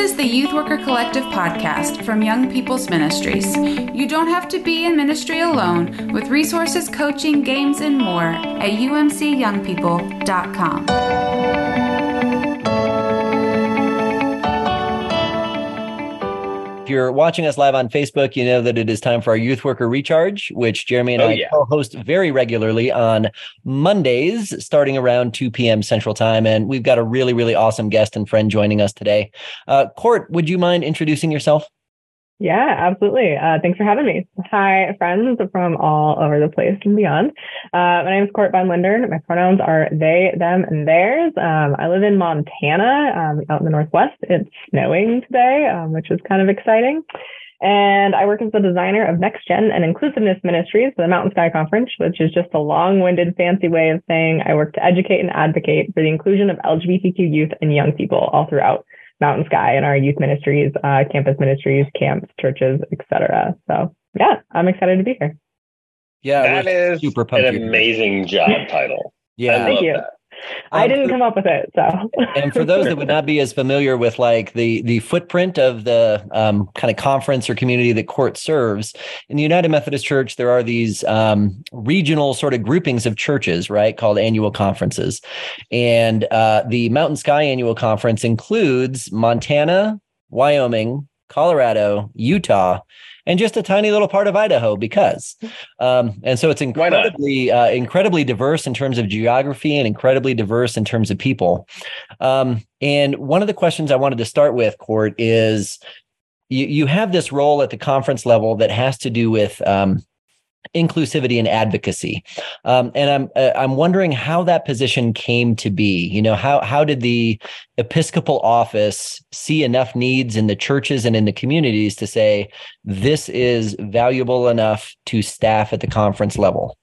is the Youth Worker Collective podcast from Young People's Ministries. You don't have to be in ministry alone with resources, coaching, games, and more at umcyoungpeople.com. you're watching us live on Facebook, you know that it is time for our Youth Worker Recharge, which Jeremy and oh, I yeah. co-host very regularly on Mondays, starting around 2 p.m. Central Time. And we've got a really, really awesome guest and friend joining us today. Uh, Court, would you mind introducing yourself? Yeah, absolutely. Uh, thanks for having me. Hi, friends from all over the place and beyond. Uh, my name is Court VonLindern. My pronouns are they, them, and theirs. Um, I live in Montana, um, out in the Northwest. It's snowing today, um, which is kind of exciting. And I work as the designer of Next Gen and Inclusiveness Ministries for the Mountain Sky Conference, which is just a long winded, fancy way of saying I work to educate and advocate for the inclusion of LGBTQ youth and young people all throughout Mountain Sky and our youth ministries, uh, campus ministries, camps, churches, etc. So yeah, I'm excited to be here. Yeah, that is super an amazing job title. Yeah, thank you. That. I didn't come up with it. So, and for those that would not be as familiar with like the the footprint of the um, kind of conference or community that Court serves in the United Methodist Church, there are these um, regional sort of groupings of churches, right, called annual conferences, and uh, the Mountain Sky Annual Conference includes Montana, Wyoming, Colorado, Utah, and just a tiny little part of Idaho because. Um, and so it's incredibly uh, incredibly diverse in terms of geography and incredibly diverse in terms of people. Um, and one of the questions I wanted to start with, Court, is you, you have this role at the conference level that has to do with um, inclusivity and advocacy um, and i'm uh, i'm wondering how that position came to be you know how how did the episcopal office see enough needs in the churches and in the communities to say this is valuable enough to staff at the conference level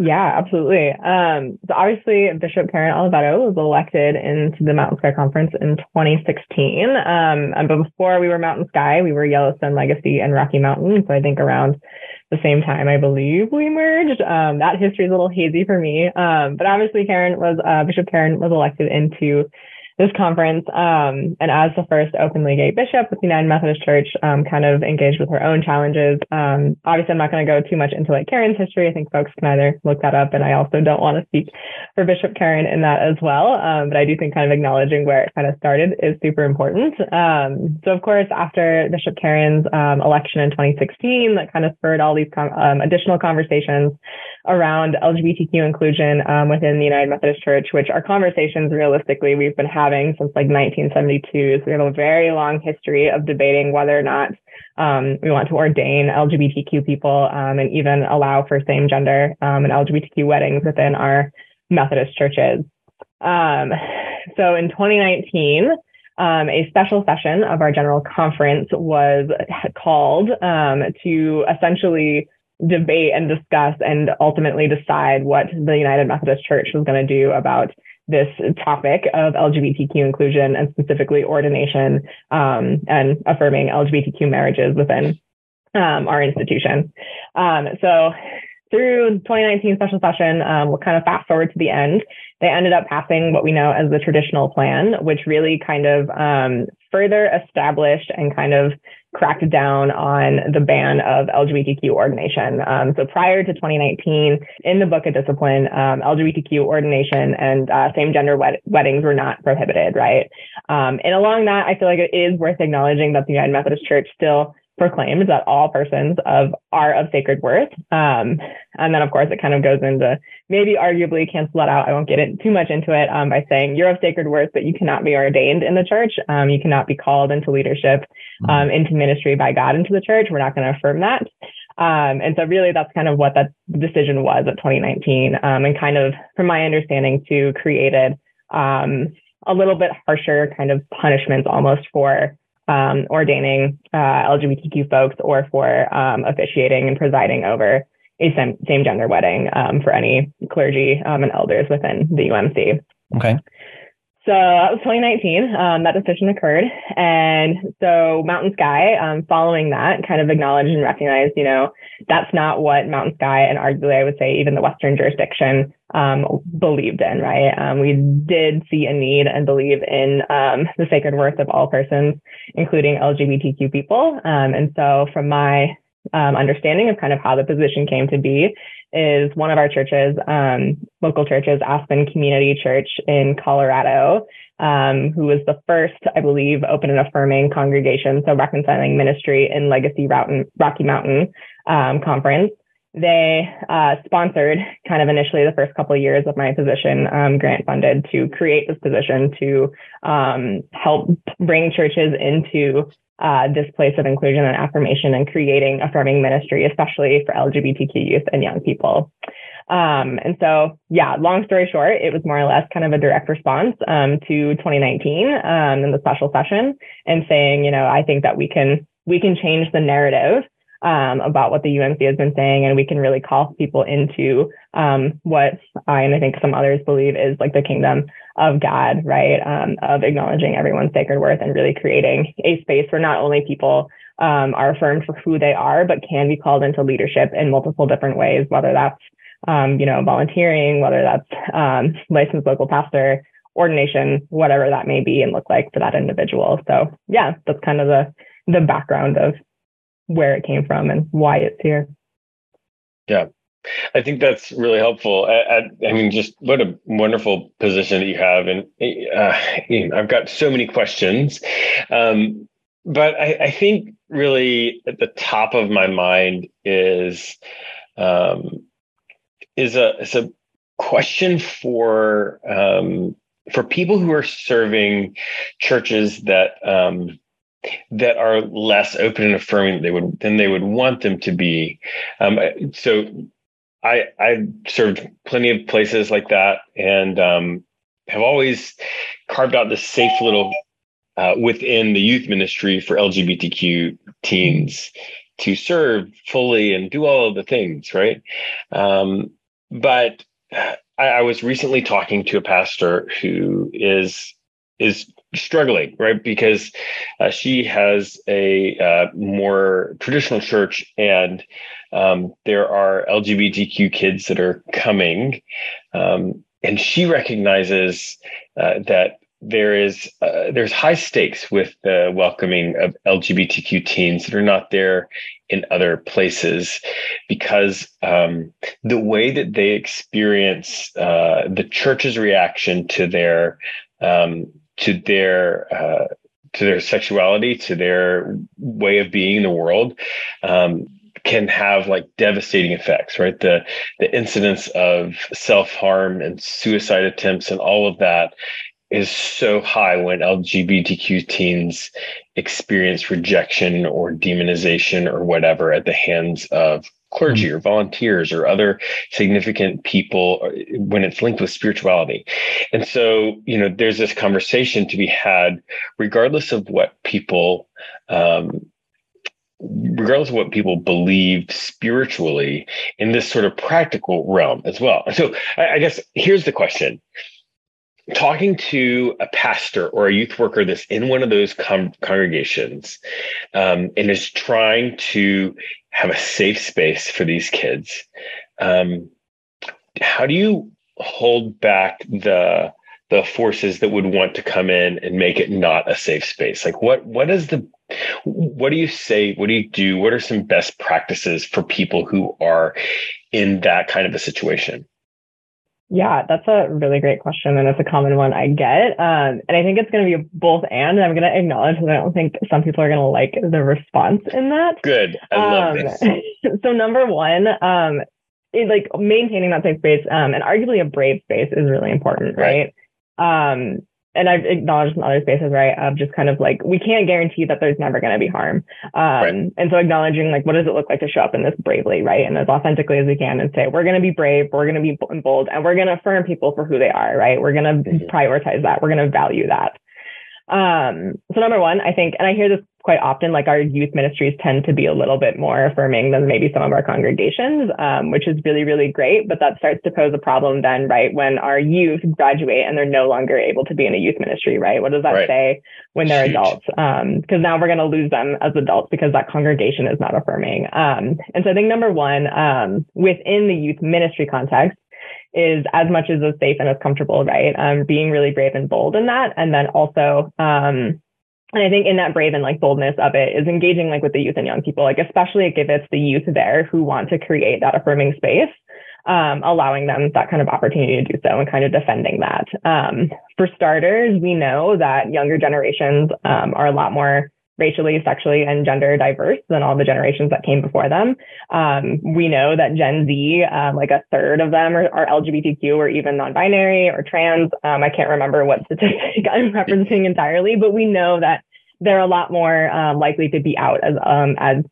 yeah, absolutely. Um, so obviously, Bishop Karen Oliveto was elected into the Mountain Sky Conference in 2016. Um, and before we were Mountain Sky, we were Yellowstone Legacy and Rocky Mountain. So I think around the same time, I believe we merged. Um, that history is a little hazy for me. Um, but obviously, Karen was uh, Bishop Karen was elected into this conference. Um, and as the first openly gay bishop with the United Methodist Church, um, kind of engaged with her own challenges. Um, obviously, I'm not going to go too much into like Karen's history. I think folks can either look that up, and I also don't want to speak for Bishop Karen in that as well. Um, but I do think kind of acknowledging where it kind of started is super important. Um, so, of course, after Bishop Karen's um, election in 2016, that kind of spurred all these additional conversations around LGBTQ inclusion within the United Methodist Church, which are conversations realistically we've been having having since like 1972. So we have a very long history of debating whether or not um, we want to ordain LGBTQ people um, and even allow for same gender um, and LGBTQ weddings within our Methodist churches. Um, so in 2019, um, a special session of our general conference was called um, to essentially debate and discuss and ultimately decide what the United Methodist Church was going to do about this topic of LGBTQ inclusion and specifically ordination um, and affirming LGBTQ marriages within um, our institution. Um, so through 2019 special session, um, we'll kind of fast forward to the end. They ended up passing what we know as the traditional plan, which really kind of um, further established and kind of cracked down on the ban of LGBTQ ordination. Um, so prior to 2019, in the Book of Discipline, um, LGBTQ ordination and uh, same gender wed- weddings were not prohibited, right? Um, and along that, I feel like it is worth acknowledging that the United Methodist Church still proclaims that all persons of are of sacred worth. Um, and then, of course, it kind of goes into maybe arguably cancel that out. I won't get in, too much into it um, by saying you're of sacred worth, but you cannot be ordained in the church. Um, you cannot be called into leadership, mm-hmm. um, into ministry by God into the church. We're not going to affirm that. Um, and so, really, that's kind of what that decision was of 2019, um, and kind of, from my understanding, too, created a little bit harsher kind of punishments almost for um, ordaining uh, LGBTQ folks or for um, officiating and presiding over a same, gender wedding um, for any clergy um, and elders within the UMC. Okay. So that was 2019. Um, that decision occurred. And so Mountain Sky, um, following that, kind of acknowledged and recognized, you know, that's not what Mountain Sky and arguably I would say even the Western jurisdiction um, believed in, right? Um, we did see a need and believe in um, the sacred worth of all persons, including LGBTQ people. Um, and so from my understanding of kind of how the position came to be is one of our churches, um, local churches, Aspen Community Church in Colorado, um, who was the first, I believe, open and affirming congregation, so reconciling ministry in Legacy route Rocky Mountain um, Conference. They uh, sponsored kind of initially the first couple of years of my position, um, grant funded to create this position to um, help bring churches into uh, this place of inclusion and affirmation and creating affirming ministry, especially for LGBTQ youth and young people. Um, and so, yeah, long story short, it was more or less kind of a direct response um, to 2019 um, in the special session and saying, you know, I think that we can we can change the narrative um, about what the UMC has been saying, and we can really call people into um, what I and I think some others believe is like the kingdom of God, right? Um, of acknowledging everyone's sacred worth and really creating a space where not only people um, are affirmed for who they are, but can be called into leadership in multiple different ways, whether that's um, you know volunteering, whether that's um, licensed local pastor, ordination, whatever that may be and look like for that individual. So yeah, that's kind of the the background of where it came from and why it's here. Yeah. I think that's really helpful. I, I, I mean, just what a wonderful position that you have, and uh, you know, I've got so many questions, um, but I, I, think really at the top of my mind is um, is a is a question for um, for people who are serving churches that um, that are less open and affirming than they would than they would want them to be. Um, so I I served plenty of places like that and um, have always carved out this safe little uh, within the youth ministry for LGBTQ teens to serve fully and do all of the things, right? Um, but I, I was recently talking to a pastor who is is struggling, right? Because uh, she has a uh, more traditional church, and um, there are LGBTQ kids that are coming, um, and she recognizes uh, that there is uh, there's high stakes with the welcoming of LGBTQ teens that are not there in other places because um, the way that they experience uh, the church's reaction to their um, to their uh, to their sexuality, to their way of being in the world, um, can have like devastating effects. Right, the the incidence of self harm and suicide attempts and all of that is so high when LGBTQ teens experience rejection or demonization or whatever at the hands of clergy mm-hmm. or volunteers or other significant people uh, when it's linked with spirituality. And so, you know, there's this conversation to be had, regardless of what people, um, regardless of what people believe spiritually in this sort of practical realm as well. And so I, I guess here's the question talking to a pastor or a youth worker that's in one of those com- congregations um, and is trying to have a safe space for these kids um, how do you hold back the the forces that would want to come in and make it not a safe space? Like what what is the what do you say what do you do? What are some best practices for people who are in that kind of a situation yeah, that's a really great question, and it's a common one I get. Um, and I think it's going to be both and. I'm going to acknowledge that I don't think some people are going to like the response in that. Good, I love um, this. so number one, um, it, like maintaining that safe space, um, and arguably a brave space is really important, right? right? Um, and I've acknowledged in other spaces, right, of just kind of like, we can't guarantee that there's never going to be harm. Um, right. And so acknowledging like, what does it look like to show up in this bravely, right? And as authentically as we can and say, we're going to be brave, we're going to be bold, and we're going to affirm people for who they are, right? We're going to mm-hmm. prioritize that. We're going to value that. Um, so number one, I think, and I hear this quite often like our youth ministries tend to be a little bit more affirming than maybe some of our congregations, um, which is really, really great. But that starts to pose a problem then, right? When our youth graduate and they're no longer able to be in a youth ministry, right? What does that right. say when they're Huge. adults? Because um, now we're going to lose them as adults because that congregation is not affirming. Um, and so I think number one, um, within the youth ministry context, is as much as as safe and as comfortable, right? Um, being really brave and bold in that. And then also, um, and I think in that brave and like boldness of it is engaging like with the youth and young people, like especially if it's the youth there who want to create that affirming space, um, allowing them that kind of opportunity to do so and kind of defending that. Um, for starters, we know that younger generations um, are a lot more racially, sexually, and gender diverse than all the generations that came before them. Um, we know that Gen Z, um, like a third of them are, are, LGBTQ or even non-binary or trans. Um, I can't remember what statistic I'm referencing entirely, but we know that they're a lot more um, likely to be out as um, as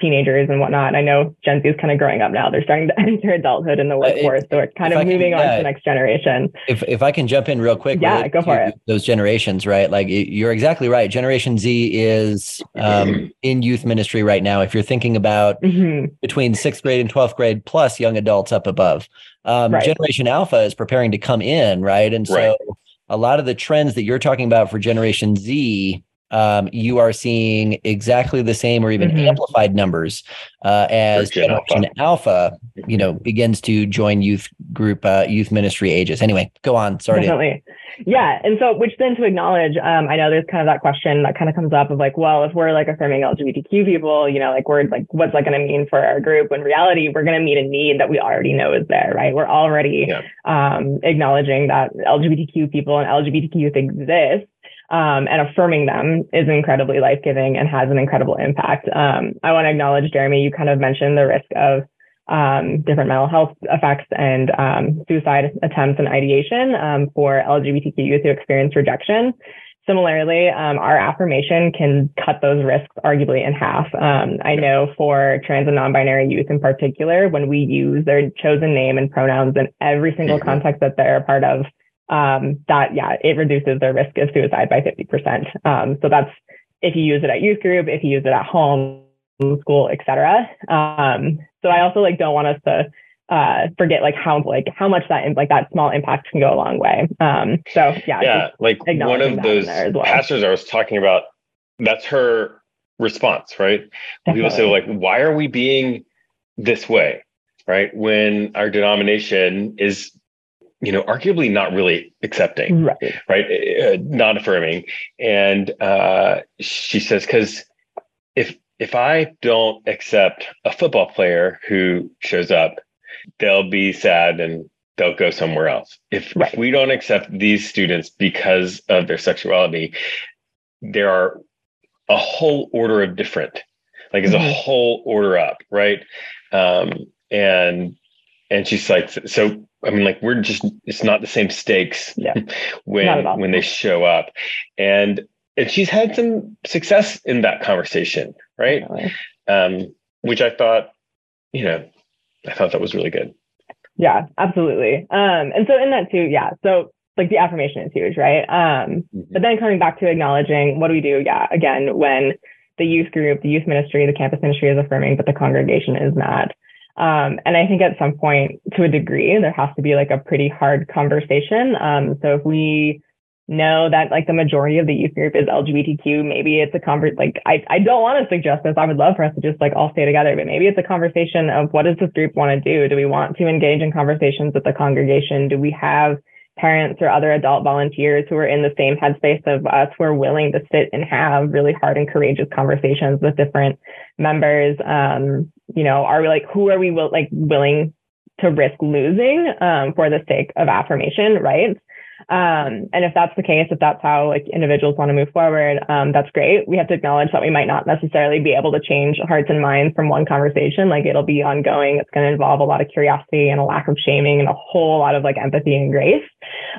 teenagers and whatnot. I know Gen Z is kind of growing up now. They're starting to enter adulthood in the workforce. so it's kind of moving can, on to the next generation. If, if I can jump in real quick. Yeah, go for it. Those generations, right? Like you're exactly right. Generation Z is um, in youth ministry right now. If you're thinking about mm-hmm. between sixth grade and 12th grade plus young adults up above, um, right. Generation Alpha is preparing to come in, right? And so right. a lot of the trends that you're talking about for Generation Z um, you are seeing exactly the same or even mm-hmm. amplified numbers uh, as Generation Alpha. Alpha, you know, begins to join youth group, uh, youth ministry ages. Anyway, go on. Sorry. Definitely. Yeah. And so, which then to acknowledge, um, I know there's kind of that question that kind of comes up of like, well, if we're like affirming LGBTQ people, you know, like we're like, what's that going to mean for our group? In reality, we're going to meet a need that we already know is there, right? We're already yeah. um, acknowledging that LGBTQ people and LGBTQ youth exist um, and affirming them is incredibly life giving and has an incredible impact. Um, I want to acknowledge, Jeremy, you kind of mentioned the risk of um, different mental health effects and um, suicide attempts and ideation um, for LGBTQ youth who experience rejection. Similarly, um, our affirmation can cut those risks arguably in half. I know for trans and non-binary youth in particular, when we use their chosen name and pronouns in every single mm-hmm. context that they're a part of, um, that yeah, it reduces their risk of suicide by 50%. Um, so that's if you use it at youth group, if you use it at home, school, etc. Um, so I also like don't want us to uh, forget like how like how much that like that small impact can go a long way. Um, so yeah, yeah, like one of those well. pastors I was talking about, that's her response, right? Definitely. People say like, why are we being this way, right? When our denomination is you know, arguably not really accepting, right? right? Uh, not affirming. And uh, she says, because if if I don't accept a football player who shows up, they'll be sad and they'll go somewhere else. If, right. if we don't accept these students because of their sexuality, there are a whole order of different, like it's mm-hmm. a whole order up, right? Um, and and she's like, so I mean, like we're just it's not the same stakes yeah. when when they show up. And and she's had some success in that conversation, right? Um, which I thought, you know, I thought that was really good. Yeah, absolutely. Um, and so in that too, yeah. So like the affirmation is huge, right? Um, mm-hmm. but then coming back to acknowledging what do we do? Yeah, again, when the youth group, the youth ministry, the campus ministry is affirming, but the congregation is not. Um, and I think at some point, to a degree, there has to be like a pretty hard conversation. Um, so if we know that like the majority of the youth group is LGBTQ, maybe it's a convert. Like I, I don't want to suggest this. I would love for us to just like all stay together, but maybe it's a conversation of what does this group want to do? Do we want to engage in conversations with the congregation? Do we have parents or other adult volunteers who are in the same headspace of us who are willing to sit and have really hard and courageous conversations with different members um, you know are we like who are we will, like willing to risk losing um, for the sake of affirmation right um, and if that's the case, if that's how like individuals want to move forward, um, that's great. We have to acknowledge that we might not necessarily be able to change hearts and minds from one conversation. Like it'll be ongoing. It's going to involve a lot of curiosity and a lack of shaming and a whole lot of like empathy and grace.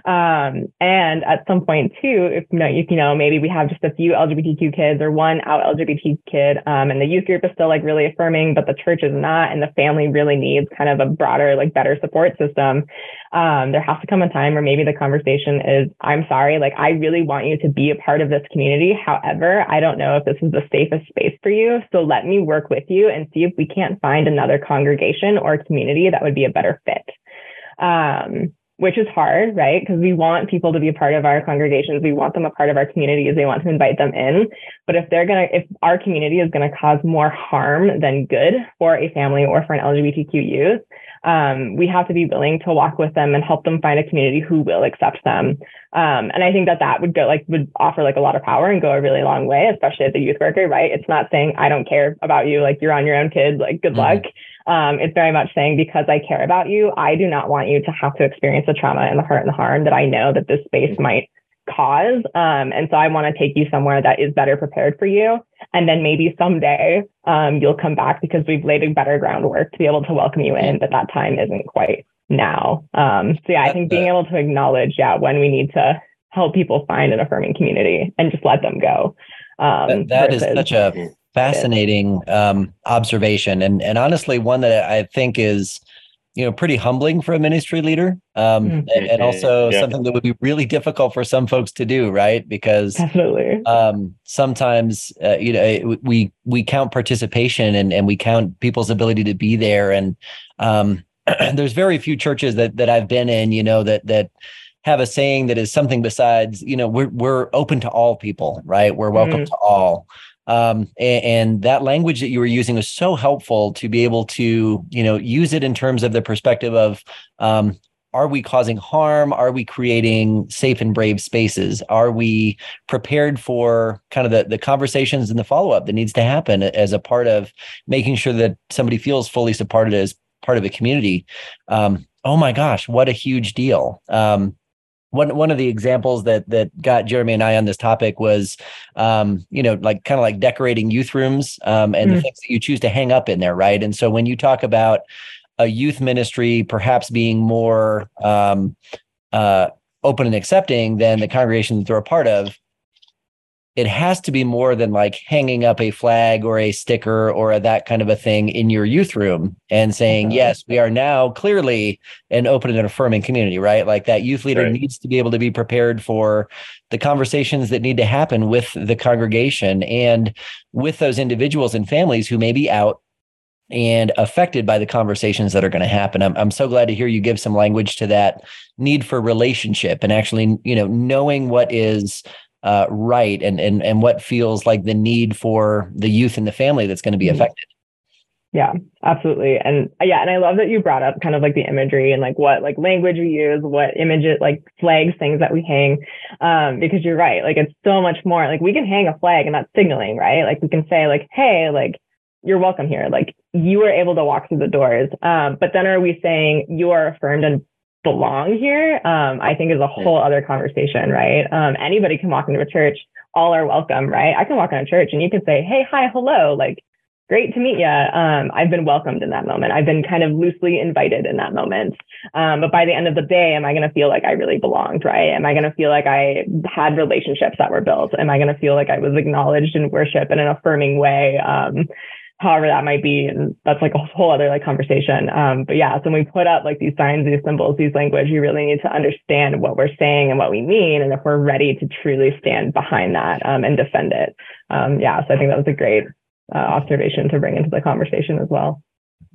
Um, and at some point too, if you know, if, you know, maybe we have just a few LGBTQ kids or one out LGBT kid, um, and the youth group is still like really affirming, but the church is not, and the family really needs kind of a broader, like better support system. Um, there has to come a time where maybe the conversation conversation is, I'm sorry, like I really want you to be a part of this community. However, I don't know if this is the safest space for you. So let me work with you and see if we can't find another congregation or community that would be a better fit. Um, which is hard, right? Because we want people to be a part of our congregations. We want them a part of our communities. We want to invite them in. But if they're going to, if our community is going to cause more harm than good for a family or for an LGBTQ youth, um, we have to be willing to walk with them and help them find a community who will accept them. Um, and I think that that would go like would offer like a lot of power and go a really long way, especially as a youth worker, right? It's not saying I don't care about you, like you're on your own kid, like good mm-hmm. luck. Um, it's very much saying because I care about you, I do not want you to have to experience the trauma and the hurt and the harm that I know that this space mm-hmm. might cause. Um, and so I want to take you somewhere that is better prepared for you. And then maybe someday um, you'll come back because we've laid a better groundwork to be able to welcome you in, but that time isn't quite now. Um, so yeah, I think being able to acknowledge, yeah, when we need to help people find an affirming community and just let them go. Um, that, that is such a fascinating um, observation, and and honestly, one that I think is you know pretty humbling for a ministry leader um, mm-hmm. and, and, also yeah. something that would be really difficult for some folks to do right because Definitely. Um, sometimes uh, you know we we count participation and and we count people's ability to be there and um, there's very few churches that that I've been in you know that that have a saying that is something besides you know we're we're open to all people right we're welcome mm-hmm. to all um, and, and, that language that you were using was so helpful to be able to you know use it in terms of the perspective of um, are we causing harm? Are we creating safe and brave spaces? Are we prepared for kind of the, the conversations and the follow-up that needs to happen as a part of making sure that somebody feels fully supported as part of a community? Um, oh my gosh what a huge deal. Um, one one of the examples that that got Jeremy and I on this topic was, um, you know, like kind of like decorating youth rooms um, and mm. the things that you choose to hang up in there, right? And so when you talk about a youth ministry perhaps being more um, uh, open and accepting than the congregation that they're a part of, it has to be more than like hanging up a flag or a sticker or a, that kind of a thing in your youth room and saying uh-huh. yes we are now clearly an open and affirming community right like that youth leader right. needs to be able to be prepared for the conversations that need to happen with the congregation and with those individuals and families who may be out and affected by the conversations that are going to happen. I'm, I'm so glad to hear you give some language to that need for relationship and actually, you know, knowing what is uh, right and and and what feels like the need for the youth and the family that's going to be mm-hmm. affected. Yeah, absolutely. And uh, yeah, and I love that you brought up kind of like the imagery and like what like language we use, what images like flags, things that we hang. Um, because you're right. Like it's so much more like we can hang a flag and that's signaling, right? Like we can say like, hey, like you're welcome here. Like you were able to walk through the doors. Um, but then are we saying you are affirmed and belong here, um, I think is a whole other conversation, right? Um, anybody can walk into a church, all are welcome, right? I can walk into a church and you can say, hey, hi, hello, like, great to meet you. Um, I've been welcomed in that moment. I've been kind of loosely invited in that moment. Um, but by the end of the day, am I going to feel like I really belonged, right? Am I going to feel like I had relationships that were built? Am I going to feel like I was acknowledged in worship in an affirming way? However that might be. And that's like a whole other like conversation. Um, but yeah, so when we put up like these signs, these symbols, these language, we really need to understand what we're saying and what we mean. And if we're ready to truly stand behind that um, and defend it. Um, yeah, so I think that was a great uh, observation to bring into the conversation as well.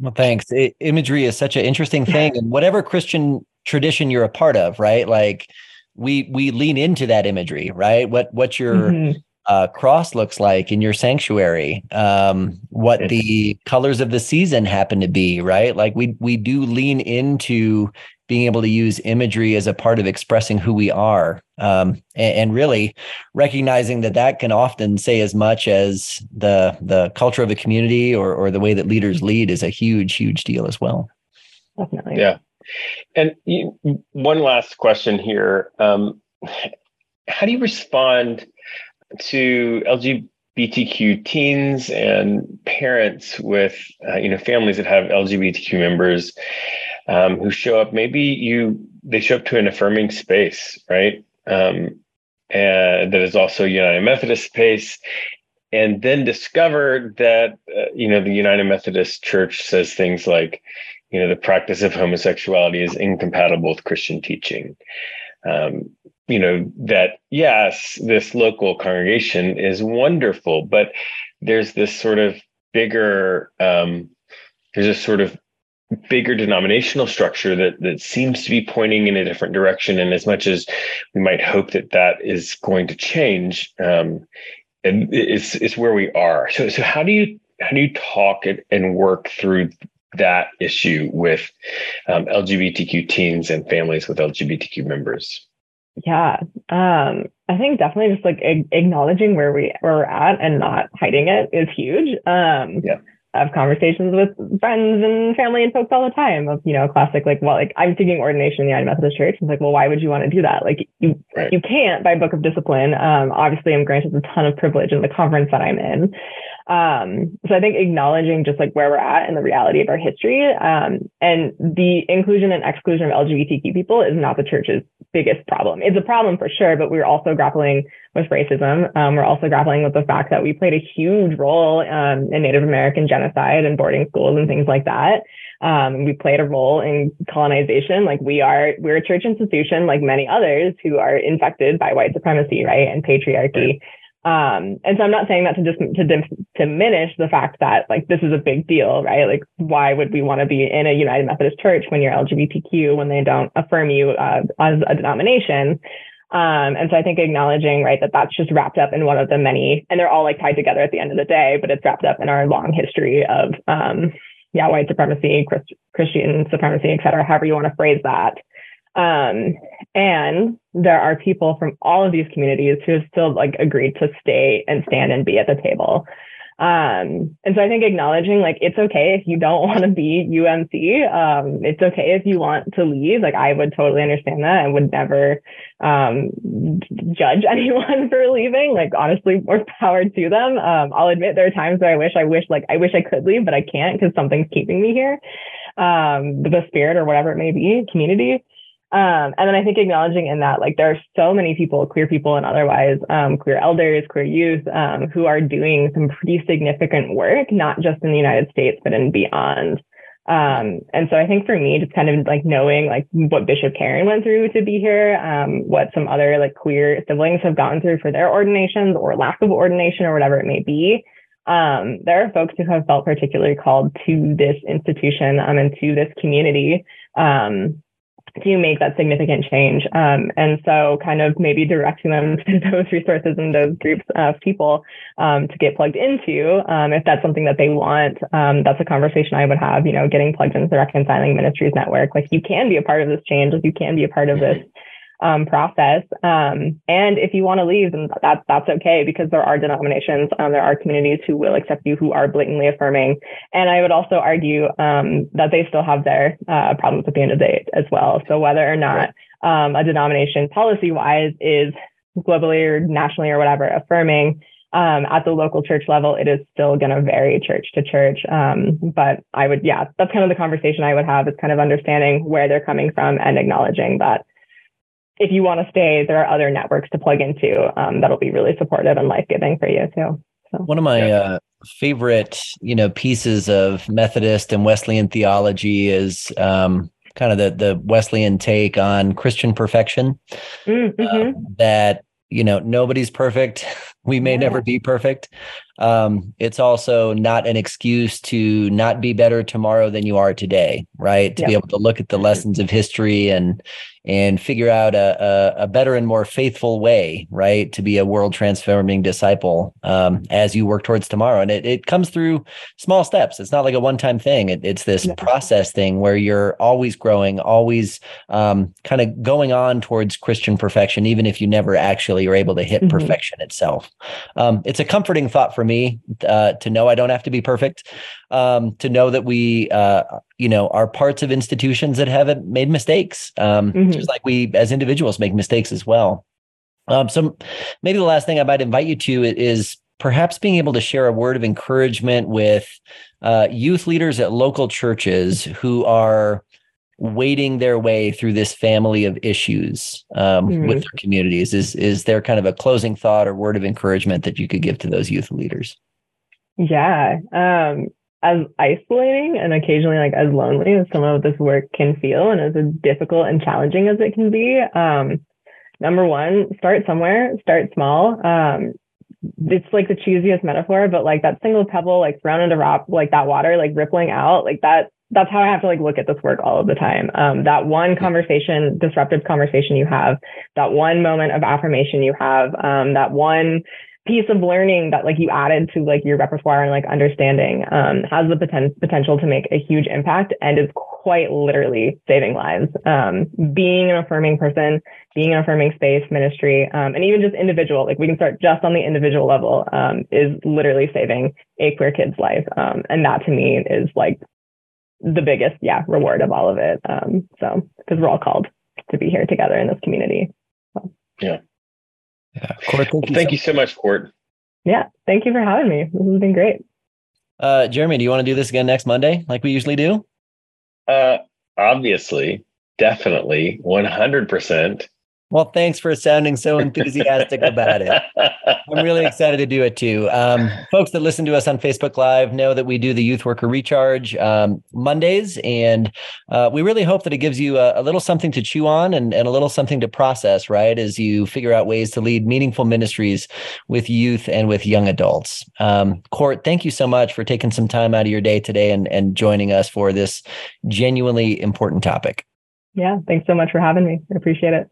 Well, thanks. It, imagery is such an interesting thing. and whatever Christian tradition you're a part of, right? Like we we lean into that imagery, right? What what your mm-hmm uh, cross looks like in your sanctuary, um, what the colors of the season happen to be, right? Like we we do lean into being able to use imagery as a part of expressing who we are, um, and, and, really recognizing that that can often say as much as the the culture of a community or or the way that leaders lead is a huge huge deal as well. Definitely. Yeah. And you, one last question here. Um, how do you respond to LGBTQ teens and parents with uh, you know families that have LGBTQ members um, who show up. Maybe you they show up to an affirming space, right? Um, and that is also United Methodist space, and then discover that uh, you know the United Methodist Church says things like, you know, the practice of homosexuality is incompatible with Christian teaching. um, you know that yes this local congregation is wonderful but there's this sort of bigger um, there's a sort of bigger denominational structure that that seems to be pointing in a different direction. And as much as we might hope that that is going to change um, and it's it's where we are. So so how do you how do you talk and work through that issue with um, lgbtq teens and families with lgbtq members yeah. Um, I think definitely just like ag- acknowledging where we where we're at and not hiding it is huge. Um, yeah. I have conversations with friends and family and folks all the time of, you know, classic, like, well, like I'm seeking ordination in the United Methodist Church. It's like, well, why would you want to do that? Like you, right. you can't by book of discipline. Um, obviously I'm granted a ton of privilege in the conference that I'm in. Um, so I think acknowledging just like where we're at and the reality of our history, um, and the inclusion and exclusion of LGBTQ people is not the church's biggest problem. It's a problem for sure, but we're also grappling with racism. Um, we're also grappling with the fact that we played a huge role um, in Native American genocide and boarding schools and things like that. Um, we played a role in colonization. Like we are, we're a church institution like many others who are infected by white supremacy, right, and patriarchy. Um, and so I'm not saying that to just to dim- diminish the fact that like this is a big deal, right? Like why would we want to be in a United Methodist Church when you're LGBTQ when they don't affirm you uh, as a denomination? Um, and so I think acknowledging right that that's just wrapped up in one of the many, and they're all like tied together at the end of the day, but it's wrapped up in our long history of um, yeah, white supremacy, Christ- Christian supremacy, et cetera, however you want to phrase that. Um, and there are people from all of these communities who have still like agreed to stay and stand and be at the table. Um, and so I think acknowledging like it's okay if you don't want to be UMC. Um, it's okay if you want to leave. Like I would totally understand that. I would never um, judge anyone for leaving. Like honestly, more power to them. Um, I'll admit there are times where I wish I wish like I wish I could leave, but I can't because something's keeping me here. Um, the spirit or whatever it may be, community. Um, and then I think acknowledging in that, like, there are so many people, queer people and otherwise, um, queer elders, queer youth, um, who are doing some pretty significant work, not just in the United States, but in beyond. Um, and so I think for me, just kind of like knowing like what Bishop Karen went through to be here, um, what some other like queer siblings have gone through for their ordinations or lack of ordination or whatever it may be. Um, there are folks who have felt particularly called to this institution and to this community to make that significant change. Um, and so kind of maybe directing them to those resources and those groups of people um, to get plugged into, um, if that's something that they want, um, that's a conversation I would have, you know, getting plugged into the Reconciling Ministries Network. Like you can be a part of this change, like you can be a part of this um, process. Um, and if you want to leave, then that's that's okay because there are denominations, um, there are communities who will accept you who are blatantly affirming. And I would also argue um, that they still have their uh, problems at the end of the day as well. So whether or not um, a denomination policy wise is globally or nationally or whatever affirming. Um, at the local church level, it is still going to vary church to church. Um, but I would, yeah, that's kind of the conversation I would have is kind of understanding where they're coming from and acknowledging that if you want to stay, there are other networks to plug into um, that'll be really supportive and life giving for you too. So, One of my yeah. uh, favorite, you know, pieces of Methodist and Wesleyan theology is um, kind of the the Wesleyan take on Christian perfection. Mm, mm-hmm. Uh, that you know nobody's perfect. We may yeah. never be perfect. Um, it's also not an excuse to not be better tomorrow than you are today, right? To be able to look at the lessons of history and and figure out a, a, a, better and more faithful way, right, to be a world transforming disciple um, as you work towards tomorrow. And it, it comes through small steps. It's not like a one time thing. It, it's this yeah. process thing where you're always growing, always um, kind of going on towards Christian perfection, even if you never actually are able to hit mm-hmm. perfection itself. Um, it's a comforting thought for me uh, to know I don't have to be perfect um, to know that we, uh, you know, are parts of institutions that haven't made mistakes, um, mm-hmm. just like we as individuals make mistakes as well. Um, so maybe the last thing I might invite you to is perhaps being able to share a word of encouragement with uh, youth leaders at local churches who are wading their way through this family of issues um, mm-hmm. with their communities. Is is there kind of a closing thought or word of encouragement that you could give to those youth leaders? Yeah, um, as isolating and occasionally like as lonely as some of this work can feel and as difficult and challenging as it can be um, number one, start somewhere, start small. Um, it's like the cheesiest metaphor, but like that single pebble like thrown into rock, like that water, like rippling out, like that. That's how I have to like look at this work all of the time. Um, that one conversation, disruptive conversation you have, that one moment of affirmation you have, um, that one piece of learning that like you added to like your repertoire and like understanding um, has the poten- potential to make a huge impact and is quite literally saving lives. Um, being an affirming person, being an affirming space, ministry, um, and even just individual, like we can start just on the individual level, um, is literally saving a queer kid's life. Um, and that to me is like the biggest, yeah, reward of all of it. Um, so because we're all called to be here together in this community. So. Yeah. Yeah. Court, thank, you, thank so- you so much, Court. Yeah. Thank you for having me. This has been great. Uh, Jeremy, do you want to do this again next Monday like we usually do? Uh, obviously, definitely, 100%. Well, thanks for sounding so enthusiastic about it. I'm really excited to do it too. Um, folks that listen to us on Facebook Live know that we do the Youth Worker Recharge um, Mondays, and uh, we really hope that it gives you a, a little something to chew on and, and, a little something to process, right, as you figure out ways to lead meaningful ministries with youth and with young adults. Um, Court, thank you so much for taking some time out of your day today and, and joining us for this genuinely important topic. Yeah, thanks so much for having me. I appreciate it.